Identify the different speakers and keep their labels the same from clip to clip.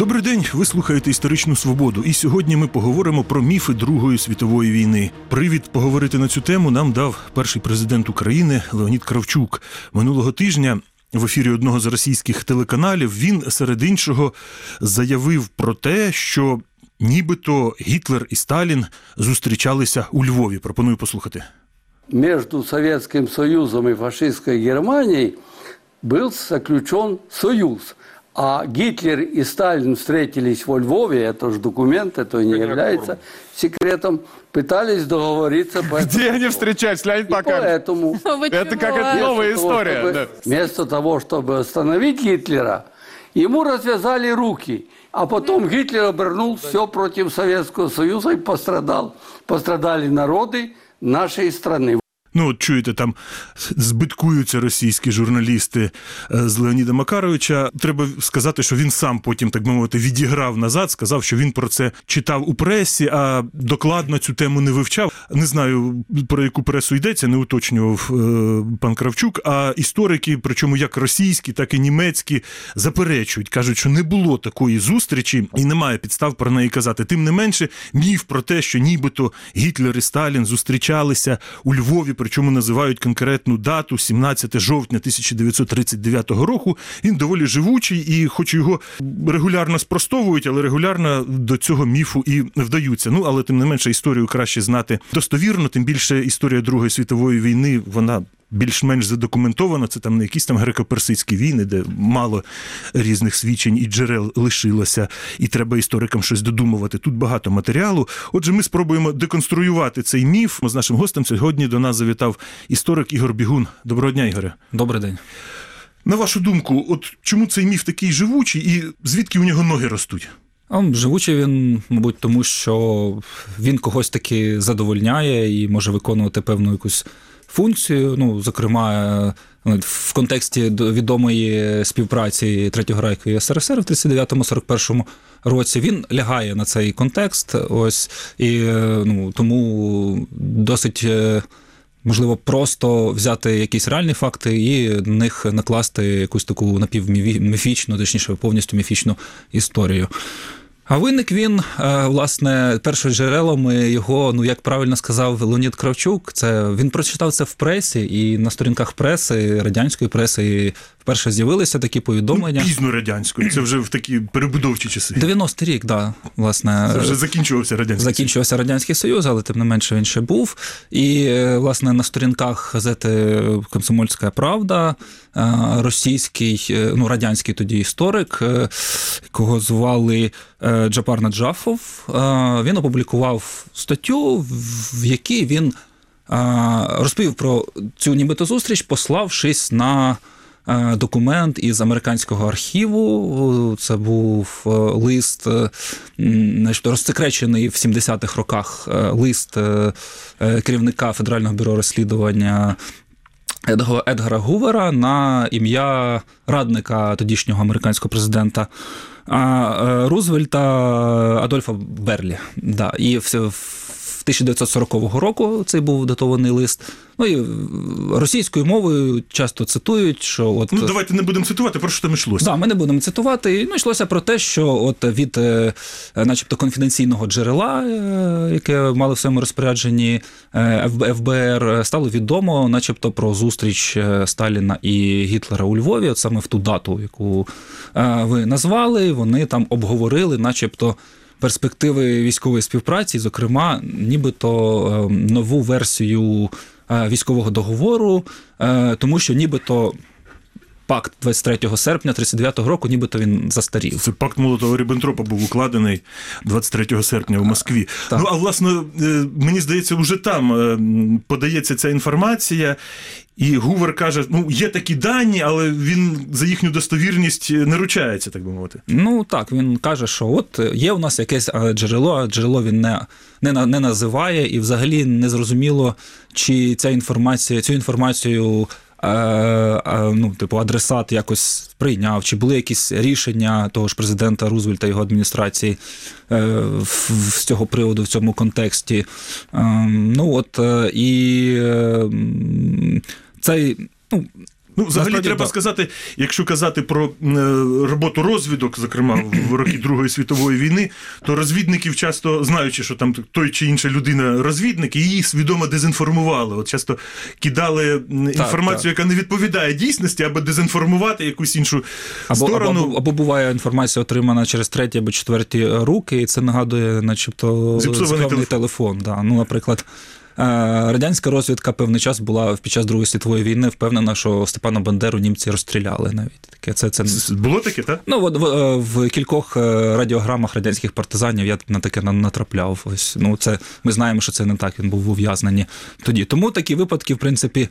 Speaker 1: Добрий день, ви слухаєте історичну свободу. І сьогодні ми поговоримо про міфи Другої світової війни. Привід поговорити на цю тему нам дав перший президент України Леонід Кравчук. Минулого тижня в ефірі одного з російських телеканалів він серед іншого заявив про те, що нібито Гітлер і Сталін зустрічалися у Львові. Пропоную послухати.
Speaker 2: между Советским Союзом и фашистской Германией был заключен союз. А Гитлер и Сталин встретились во Львове, это же документ, это не является секретом, пытались договориться по
Speaker 3: Где они встречались, Леонид Макарович?
Speaker 2: поэтому
Speaker 4: Вы
Speaker 3: Это
Speaker 4: чего?
Speaker 3: как это новая история.
Speaker 2: чтобы-
Speaker 3: да.
Speaker 2: вместо того, чтобы остановить Гитлера, ему развязали руки. А потом Гитлер обернул все против Советского Союза и пострадал. Пострадали народы нашей страны.
Speaker 1: Ну, от чуєте, там збиткуються російські журналісти е, з Леоніда Макаровича. Треба сказати, що він сам потім, так би мовити, відіграв назад, сказав, що він про це читав у пресі, а докладно цю тему не вивчав. Не знаю про яку пресу йдеться, не уточнював е, пан Кравчук. А історики, причому як російські, так і німецькі, заперечують, кажуть, що не було такої зустрічі і немає підстав про неї казати. Тим не менше, міф про те, що нібито Гітлер і Сталін зустрічалися у Львові, причому називають конкретну дату 17 жовтня 1939 року. Він доволі живучий, і, хоч його регулярно спростовують, але регулярно до цього міфу і вдаються. Ну але тим не менше історію краще знати достовірно. Тим більше історія Другої світової війни вона. Більш-менш задокументовано, це там не якісь там греко-персидські війни, де мало різних свідчень і джерел лишилося, і треба історикам щось додумувати. Тут багато матеріалу. Отже, ми спробуємо деконструювати цей міф. З нашим гостем сьогодні до нас завітав історик Ігор Бігун. Доброго дня, Ігоре.
Speaker 5: Добрий день.
Speaker 1: На вашу думку, от чому цей міф такий живучий, і звідки у нього ноги ростуть?
Speaker 5: Живучий він, мабуть, тому що він когось таки задовольняє і може виконувати певну якусь функцію. Ну, зокрема, е, в контексті до- відомої співпраці Третього Райку і СРСР в 39-41 році він лягає на цей контекст. Ось і е, ну тому досить. е, Можливо, просто взяти якісь реальні факти і на них накласти якусь таку напівміфічну, точніше, повністю міфічну історію. А виник він, е, власне, першоджерелами його, ну як правильно сказав Леонід Кравчук, це він прочитав це в пресі, і на сторінках преси, радянської преси, вперше з'явилися такі повідомлення.
Speaker 1: Ну, пізно радянською. Це вже в такі перебудовчі часи.
Speaker 5: 90-й рік, да, власне,
Speaker 1: Це вже закінчувався радянський Союз.
Speaker 5: закінчився радянський союз, але тим не менше він ще був. І е, власне на сторінках газети Комсомольська Правда російський, е, ну радянський тоді історик, е, якого звали е, Джапар Наджафов, е, він опублікував статтю, в якій він е, розповів про цю нібито зустріч, пославшись на. е, Документ із американського архіву. Це був е, лист, е, розсекречений в 70-х роках е, лист е, е, керівника Федерального бюро розслідування. Едгара Гувера на ім'я радника тодішнього американського президента е, Рузвельта Адольфа Берлі. Да. І все в 1940 року цей був датований лист. Ну і російською мовою часто цитують, що от
Speaker 1: Ну давайте не будемо цитувати, про що там йшлося.
Speaker 5: Да, ми не будемо цитувати. Ну, йшлося про те, що от від, е, начебто, конфіденційного джерела, е, яке мали в своєму розпорядженні е, ФБР, стало відомо, начебто, про зустріч Сталіна і Гітлера у Львові, от саме в ту дату, яку ви назвали. Вони там обговорили, начебто. Перспективи військової співпраці, зокрема, нібито е, нову версію е, військового договору, е, тому що нібито пакт 23 серпня 39 року, нібито він застарів.
Speaker 1: Це пакт Молотова Ріббентропа був укладений 23 серпня в Москві.
Speaker 5: Так.
Speaker 1: Ну а власне, е, мені здається, вже там е, подається ця інформація, і Гувер каже: ну є такі дані, але він за їхню достовірність не ручається, так би мовити.
Speaker 5: Ну так, він каже, що от є у нас якесь е, джерело, а джерело він не, не, не називає, і взагалі не зрозуміло, чи ця інформація, цю інформацію. Е, е, Ну, типу, адресат якось прийняв, чи були якісь рішення того ж президента Рузвельта його адміністрації е, з цього приводу в цьому контексті. Е, Ну от і е, цей ну,
Speaker 1: Ну, взагалі
Speaker 5: Насправді,
Speaker 1: треба
Speaker 5: да.
Speaker 1: сказати, якщо казати про е, роботу розвідок, зокрема в роки Другої світової війни, то розвідників часто знаючи, що там той чи інша людина розвідник, і її свідомо дезінформували. От часто кидали м, інформацію,
Speaker 5: так.
Speaker 1: яка не відповідає дійсності, аби дезінформувати якусь іншу
Speaker 5: Або,
Speaker 1: сторону.
Speaker 5: або, або буває інформація отримана через треті або четверті руки, і це нагадує, начебто,
Speaker 1: Зіпсований телефон.
Speaker 5: телефон. Да. Ну, наприклад, радянська розвідка певний час була під час Другої світової війни впевнена, що Степана Бандеру німці розстріляли навіть. Таке це, це
Speaker 1: Було таке, так?
Speaker 5: Ну, от в, е, в кількох е, радіограмах радянських партизанів я на таке натрапляв. Ось ну це ми знаємо, що це не так. Він був в ув'язненні тоді. Тому такі випадки, в принципі,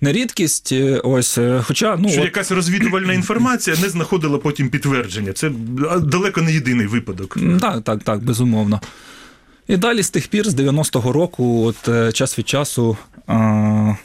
Speaker 5: не рідкість. Е, Ось, е, хоча ну
Speaker 1: Що
Speaker 5: от,
Speaker 1: якась розвідувальна інформація не знаходила потім підтвердження. Це далеко не єдиний випадок.
Speaker 5: Так, так, так, безумовно. І далі з тих пір, з 90-го року, от е, час від часу. е,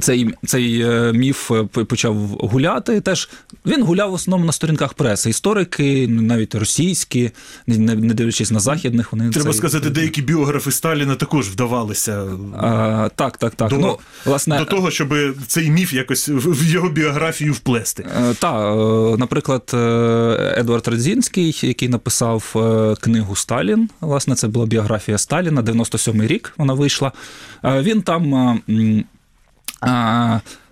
Speaker 5: Цей, цей е, міф е, почав гуляти. Теж він гуляв в основному на сторінках преси. Історики, навіть російські, не, не дивлячись на західних, вони
Speaker 1: Треба
Speaker 5: цей-
Speaker 1: сказати, деякі біографи Сталіна також вдавалися
Speaker 5: А, так, так, так.
Speaker 1: До-
Speaker 5: ну, власне,
Speaker 1: до того, щоб цей міф якось в його біографію вплести.
Speaker 5: Е, Та, е, наприклад, Едвард Радзінський, який написав книгу Сталін, власне, це була біографія Сталіна, 97-й рік вона вийшла. Він там.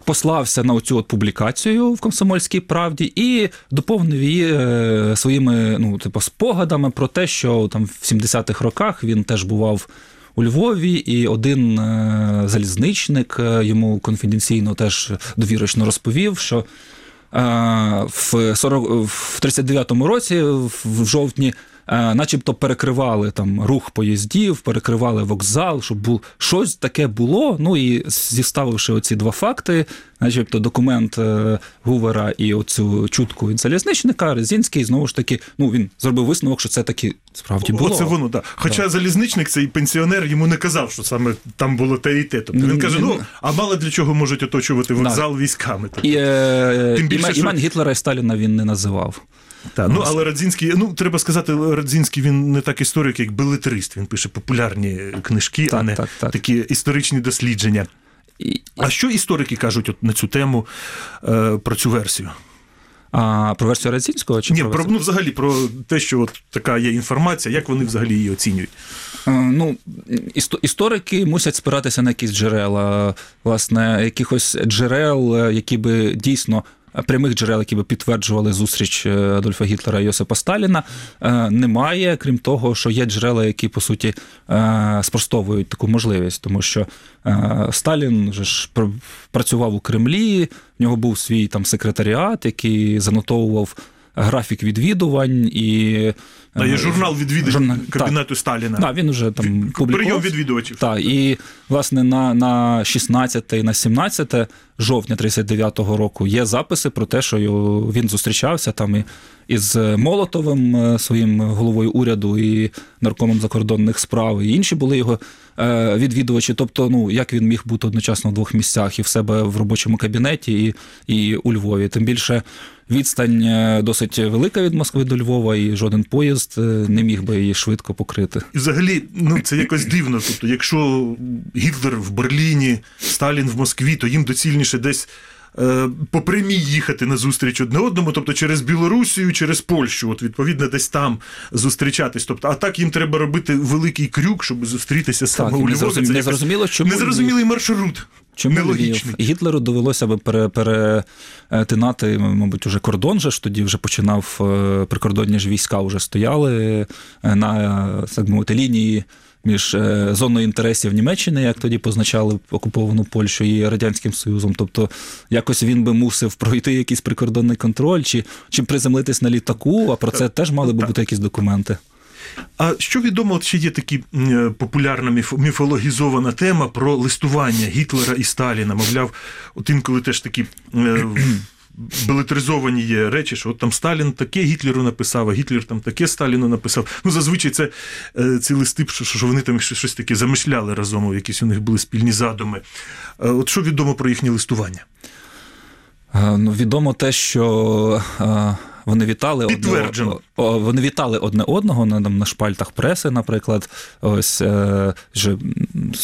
Speaker 5: Послався на от публікацію в комсомольській правді і доповнив її е, своїми ну, типу, спогадами про те, що там в 70-х роках він теж бував у Львові, і один е, залізничник е, йому конфіденційно теж довірочно розповів, що в 40, в 39-му році, в жовтні, начебто перекривали там рух поїздів, перекривали вокзал, щоб був щось таке було. Ну і зіставивши оці два факти, начебто документ е, Гувера і оцю чутку від залізничника, Резінський знову ж таки, ну він зробив висновок, що це таки справді було.
Speaker 1: Оце воно, так. Хоча залізничник, цей пенсіонер, йому не казав, що саме там було те і те. Тобто він каже: ну, а мало для чого можуть оточувати вокзал військами. Тобто,
Speaker 5: І, е,
Speaker 1: Тим більше,
Speaker 5: імен,
Speaker 1: що-
Speaker 5: Гітлера і Сталіна він не називав.
Speaker 1: Та, ну, але Радзінський, ну треба сказати, Радзінський він не так історик, як белетрист. Він пише популярні книжки, а не
Speaker 5: так, так.
Speaker 1: такі історичні дослідження.
Speaker 5: І,
Speaker 1: А що історики кажуть от на цю тему е, про цю версію?
Speaker 5: а про версію Радзінського чи
Speaker 1: Ні,
Speaker 5: про
Speaker 1: про ну, взагалі про те, що от така є інформація, як вони взагалі її оцінюють.
Speaker 5: Е, Ну, історики мусять спиратися на якісь джерела, власне, якихось джерел, е, які би дійсно. Прямих джерел, які би підтверджували зустріч е, Адольфа Гітлера і Йосипа Сталіна, е, немає, крім того, що є джерела, які по суті е, спростовують таку можливість, тому що Сталін вже ж пр- працював у Кремлі, в нього був свій там секретаріат, який занотовував графік відвідувань і
Speaker 1: Та є журнал відвідин
Speaker 5: журнал-
Speaker 1: кабінету Сталіна.
Speaker 5: Да, він вже там
Speaker 1: Прийом відвідувачів.
Speaker 5: Так, і власне на, на 16 і на 17 жовтня 39-го року є записи про те, що він зустрічався там і, із Молотовим, е, своїм головою уряду і наркомом закордонних справ, і інші були його е, відвідувачі. Тобто, ну як він міг бути одночасно в двох місцях і в себе в робочому кабінеті, і, і у Львові. Тим більше відстань е, досить велика від Москви до Львова, і жоден поїзд е, не міг би її швидко покрити.
Speaker 1: І взагалі, ну це якось дивно. Тобто, якщо Гітлер в Берліні, Сталін в Москві, то їм доцільніше десь. Е, По прямій їхати на зустріч одне одному, тобто через Білорусію, через Польщу, от відповідно десь там зустрічатись. Тобто, а так їм треба робити великий крюк, щоб зустрітися саме
Speaker 5: Так,
Speaker 1: у Львові. Це
Speaker 5: не зрозуміло, чому
Speaker 1: незрозумілий маршрут.
Speaker 5: Чому
Speaker 1: нелогічний.
Speaker 5: Львів? Гітлеру довелося би пере, перетинати, мабуть, уже кордон же ж тоді вже починав е, прикордонні ж війська вже стояли е, на так мовити лінії. Між е, зоною інтересів Німеччини, як тоді позначали окуповану Польщу і Радянським Союзом. Тобто якось він би мусив пройти якийсь прикордонний контроль, чи, чи приземлитись на літаку, а про це теж мали би бути якісь документи.
Speaker 1: А що відомо, ще є такі е, популярна міф- міфологізована тема про листування Гітлера і Сталіна. Мовляв, от інколи теж такі. Белетризовані є речі, що от там Сталін таке Гітлеру написав, а Гітлер там таке Сталіну написав. Ну, зазвичай це е, ці листи, що, що вони там щось таке замишляли разом, якісь у них були спільні задуми. Е, От що відомо про їхнє листування?
Speaker 5: Е, Ну, відомо те, що е, вони вітали одне, вони вітали одне одного на, на шпальтах преси, наприклад. Ось е, вже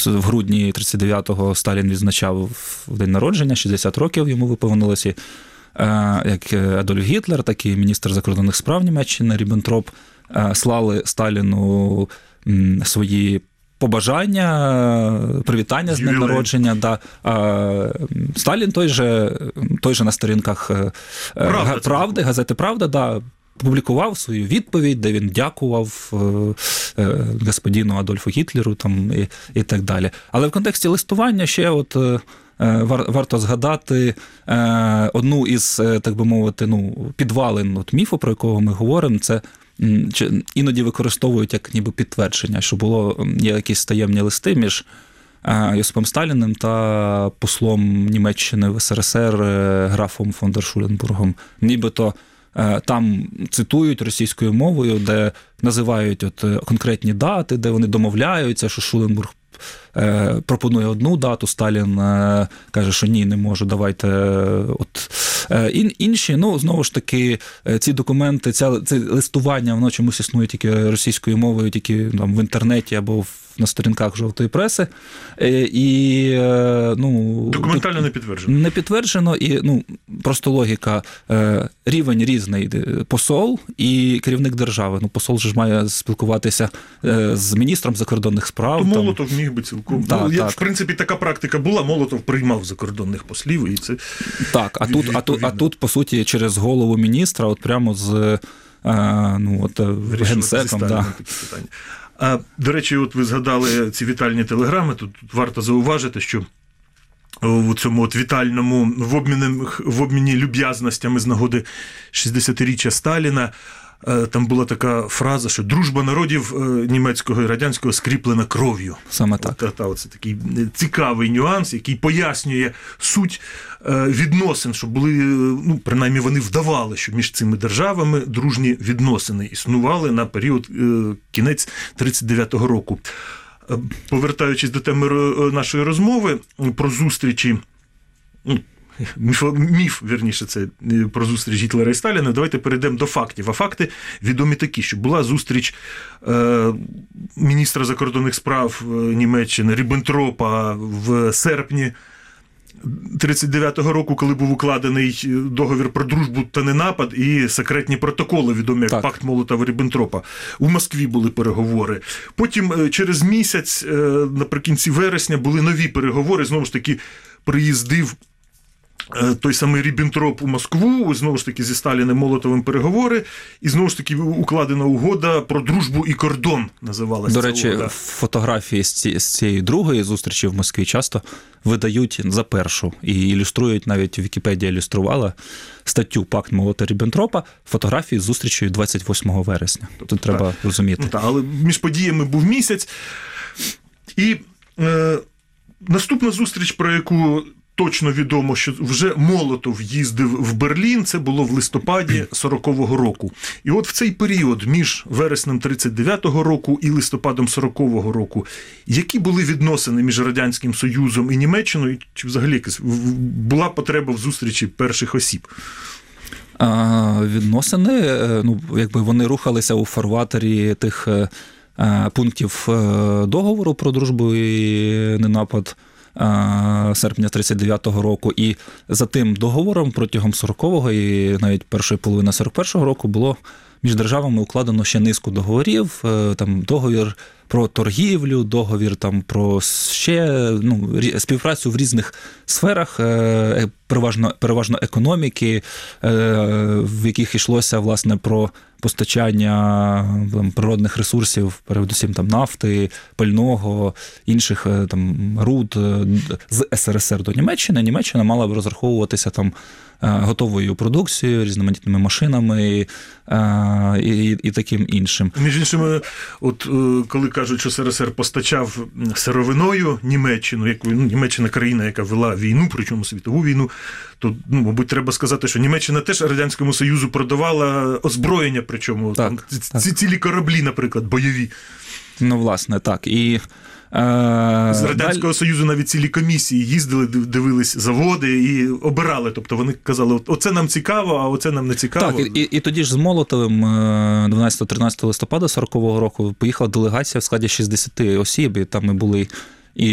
Speaker 5: в грудні 39-го Сталін відзначав в день народження, 60 років йому виповнилося. Е, Як е, Адольф Гітлер, так і міністр закордонних справ Німеччини Ріббентроп е, слали Сталіну свої побажання, привітання з днем народження. Да. А, Сталін той же, той же на сторінках
Speaker 1: Правда
Speaker 5: правди, газети Правда, да, публікував свою відповідь, де він дякував е, е, господину Адольфу Гітлеру там, і, і так далі. Але в контексті листування ще от. Е, Варто згадати е, одну із, е, так би мовити, ну, підвалин от міфу, про якого ми говоримо, це іноді використовують як ніби підтвердження, що було є якісь таємні листи між Йосипом Сталіним та послом Німеччини в СРСР графом фон дер Шуленбургом. Нібито там цитують російською мовою, де називають от е, конкретні дати, де вони домовляються, що Шуленбург. е, Пропонує одну дату, Сталін е, каже, що ні, не можу, давайте. е, От Е, ін- інші, ну знову ж таки, е, ці документи, це листування, воно чомусь існує тільки російською мовою, тільки там в інтернеті або в, на сторінках жовтої преси. Е, І е, ну
Speaker 1: Документально не підтверджено.
Speaker 5: не підтверджено, і ну просто логіка. Е, рівень різний посол і керівник держави. Ну, посол же ж має спілкуватися з міністром закордонних справ.
Speaker 1: То
Speaker 5: там.
Speaker 1: Молотов міг би цілком.
Speaker 5: Так,
Speaker 1: ну, я,
Speaker 5: так.
Speaker 1: В принципі, така практика була. Молотов приймав закордонних послів, і це
Speaker 5: Так, а тут, а тут, а тут, по суті, через голову міністра, от прямо з е, ну, от,
Speaker 1: зі
Speaker 5: генсеком. Да.
Speaker 1: такі питання. А, до речі, от ви згадали ці вітальні телеграми. Тут, варто зауважити, що у цьому от вітальному в обміні, в обміні люб'язностями з нагоди 60-річчя Сталіна. Е, Там була така фраза, що дружба народів е, німецького і радянського скріплена кров'ю.
Speaker 5: Саме так.
Speaker 1: Та, та, це такий е, цікавий нюанс, який пояснює суть відносин, що були, ну, принаймні вони вдавали, що між цими державами дружні відносини існували на період кінець 39-го року. Повертаючись до теми нашої розмови про зустрічі. Міф, міф, вірніше, це е, про зустріч Гітлера і Сталіна. Давайте перейдемо до фактів. А факти відомі такі, що була зустріч е, міністра закордонних справ е, Німеччини Ріббентропа в серпні 39-го року, коли був укладений е, договір про дружбу та ненапад, і секретні протоколи, відомі як
Speaker 5: Так.
Speaker 1: пакт Молотова Ріббентропа. У Москві були переговори. Потім через місяць, наприкінці вересня, були нові переговори. Знову ж таки, приїздив. Е, Той самий Ріббентроп у Москву, знову ж таки, зі Сталіним Молотовим переговори, і знову ж таки укладена угода про дружбу і кордон називалася.
Speaker 5: До речі,
Speaker 1: угода.
Speaker 5: фотографії з, ці, з цієї другої зустрічі в Москві часто видають за першу і ілюструють, навіть Вікіпедія ілюструвала статтю Пакт Молота Ріббентропа, фотографії з зустрічею 28 вересня. Тут треба розуміти.
Speaker 1: Ну, та, але між подіями був місяць. І е, наступна зустріч, про яку точно відомо, що вже Молотов їздив в Берлін, це було в листопаді 40-го року. І от в цей період між вереснем 39-го року і листопадом 40-го року, які були відносини між Радянським Союзом і Німеччиною, чи взагалі була потреба в зустрічі перших осіб?
Speaker 5: А, Відносини, е, ну, якби вони рухалися у фарватері тих е, е, пунктів договору про дружбу і ненапад серпня 39-го року. І за тим договором протягом 40-го і навіть першої половини 41-го року було між державами укладено ще низку договорів. е, Там договір про торгівлю, договір там про ще ну, співпрацю в різних сферах, е, е, переважно, переважно економіки, е, в яких йшлося власне про постачання там, природних ресурсів, передусім там нафти, пального, інших там руд з СРСР до Німеччини. Німеччина мала б розраховуватися там готовою продукцією, різноманітними машинами е, і, і таким іншим.
Speaker 1: Між іншим, от е, коли кажуть, що СРСР постачав сировиною Німеччину, яку ну, Німеччина країна, яка вела війну, причому світову війну, то ну, мабуть, треба сказати, що Німеччина теж радянському союзу продавала озброєння, причому
Speaker 5: Так,
Speaker 1: там,
Speaker 5: так.
Speaker 1: ці цілі кораблі, наприклад, бойові.
Speaker 5: Ну, власне, так. І Е,
Speaker 1: З Радянського Союзу навіть цілі комісії їздили, дивились заводи і обирали. Тобто вони казали, оце нам цікаво, а оце нам не цікаво.
Speaker 5: Так, і, і тоді ж з Молотовим е, 12-13 листопада 40-го року поїхала делегація в складі 60 осіб, і там і були і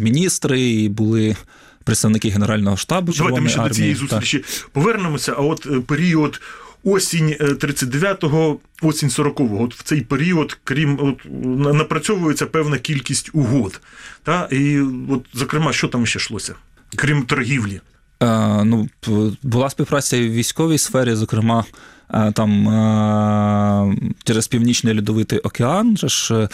Speaker 5: міністри, і були представники Генерального штабу
Speaker 1: Давайте ми ще до цієї
Speaker 5: армії.
Speaker 1: зустрічі повернемося. А от е, період осінь е, 39-го, осінь 40-го, от в цей період, крім от, напрацьовується певна кількість угод. Та? І от, зокрема, що там ще йшлося? Крім торгівлі.
Speaker 5: Е, ну, була співпраця і в військовій сфері, зокрема. Там через Північний Льодовитий океан ж е,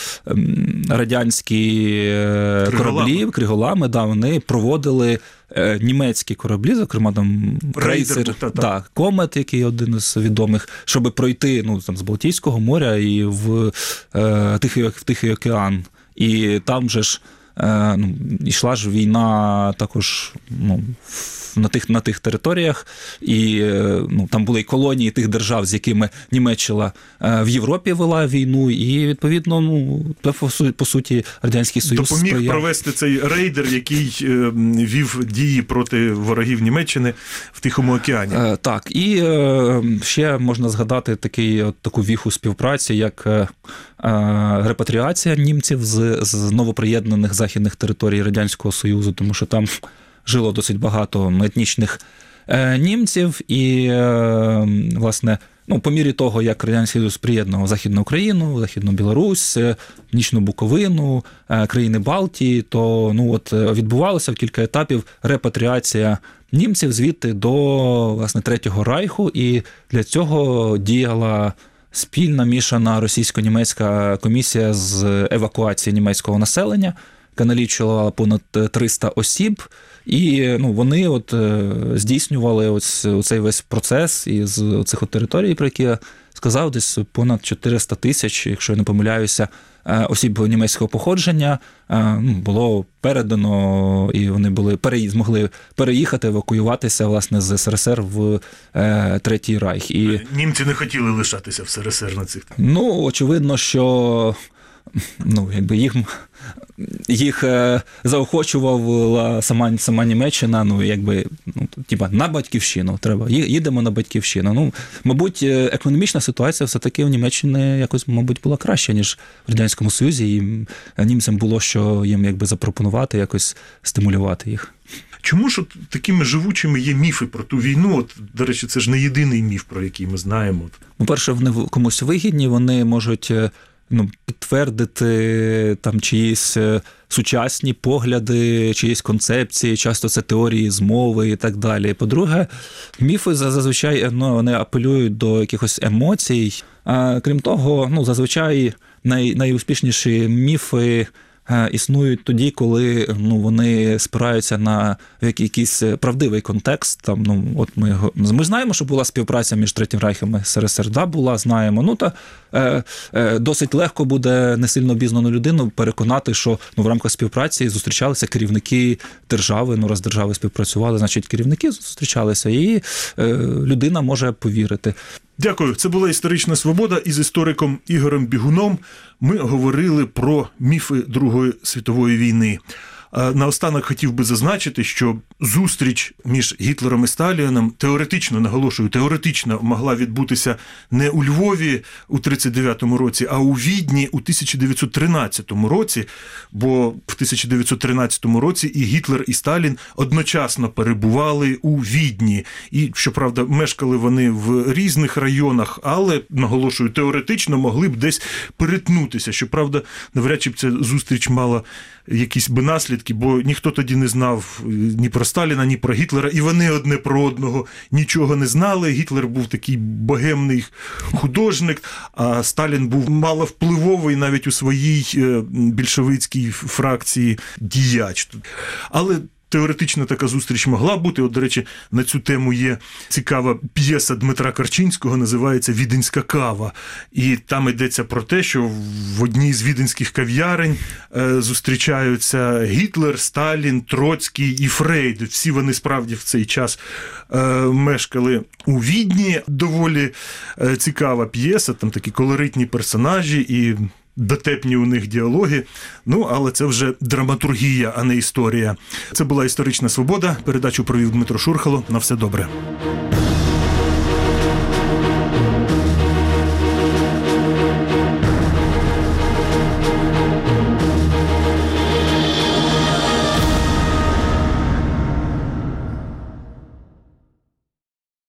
Speaker 5: радянські е,
Speaker 1: Криголами.
Speaker 5: кораблі, криголами, да, вони проводили е, німецькі кораблі, зокрема там крейсер,
Speaker 1: та-та.
Speaker 5: да, Комет, який один із відомих, щоб пройти ну, там, з Балтійського моря і в, е, Тихий, в Тихий океан. І там же ж ну, йшла ж війна також ну, на тих, на тих територіях, і е, ну, там були й колонії тих держав, з якими Німеччина е, в Європі вела війну, і відповідно, ну, це, по, суті, Радянський Союз
Speaker 1: Допоміг
Speaker 5: сприяв.
Speaker 1: провести цей рейдер, який е, вів дії проти ворогів Німеччини в Тихому океані.
Speaker 5: Е, Так, і е, ще можна згадати такий, от, таку віху співпраці, як е, е, репатріація німців з, з новоприєднаних західних територій Радянського Союзу, тому що там жило досить багато етнічних е, німців, і, е, власне, ну, по мірі того, як Радянський Союз приєднував Західну Україну, Західну Білорусь, е, Нічну Буковину, країни Балтії, то ну, от, відбувалося в кілька етапів репатріація німців звідти до власне Третього Райху, і для цього діяла спільна мішана російсько-німецька комісія з евакуації німецького населення, налічувала понад 300 осіб. І ну, вони от е, здійснювали ось цей весь процес із цих от територій, про які я сказав, десь понад 400 тисяч, якщо я не помиляюся, е, осіб німецького походження е, ну, було передано, і вони були переї- змогли переїхати, евакуюватися власне з СРСР в е, Третій Райх. І
Speaker 1: Німці не хотіли лишатися в СРСР на цих.
Speaker 5: Ну, очевидно, що ну, якби їх, їх е, заохочувала сама, сама Німеччина, ну, якби, ну, типа, на батьківщину треба. Їдемо на батьківщину. Ну, мабуть, е, економічна ситуація все-таки в Німеччині якось, мабуть, була краща, ніж в Радянському Союзі, і німцям було що їм якби запропонувати, якось стимулювати їх.
Speaker 1: Чому ж от такими живучими є міфи про ту війну? От, до речі, це ж не єдиний міф, про який ми знаємо.
Speaker 5: По-перше, вони комусь вигідні, вони можуть е, ну, підтвердити там чиїсь е, сучасні погляди, чиїсь концепції, часто це теорії змови і так далі. По-друге, міфи зазвичай е, ну, вони апелюють до якихось емоцій. А, крім того, ну, зазвичай най, найуспішніші міфи. Е, Існують тоді, коли ну вони спираються на якийсь правдивий контекст. Там ну от ми ми знаємо, що була співпраця між Третім Райхом і СРСР. Да, була, знаємо. Ну та е, е, досить легко буде не сильно обізнану людину переконати, що ну в рамках співпраці зустрічалися керівники держави. Ну раз держави співпрацювали, значить керівники зустрічалися, і е, людина може повірити.
Speaker 1: Дякую. Це була історична свобода. Із істориком Ігорем Бігуном ми говорили про міфи Другої світової війни. Наостанок хотів би зазначити, що зустріч між Гітлером і Сталіном теоретично наголошую, теоретично могла відбутися не у Львові у 39-му році, а у Відні у 1913 році. Бо в 1913 році і Гітлер, і Сталін одночасно перебували у Відні. І щоправда, мешкали вони в різних районах, але наголошую, теоретично могли б десь перетнутися. Щоправда, навряд чи б ця зустріч мала якісь би наслідки, бо ніхто тоді не знав е, ні про Сталіна, ні про Гітлера, і вони одне про одного нічого не знали. Гітлер був такий богемний художник, а Сталін був маловпливовий навіть у своїй е, більшовицькій фракції діяч. Але Теоретично така зустріч могла бути. От, до речі, на цю тему є цікава п'єса Дмитра Карчинського, називається Віденська кава. І там йдеться про те, що в одній з віденських кав'ярень е, зустрічаються Гітлер, Сталін, Троцький і Фрейд. Всі вони справді в цей час е, мешкали у Відні. Доволі е, цікава п'єса, там такі колоритні персонажі і. Дотепні у них діалоги. Ну, але це вже драматургія, а не історія. Це була історична свобода. Передачу провів Дмитро Шурхало. На все добре.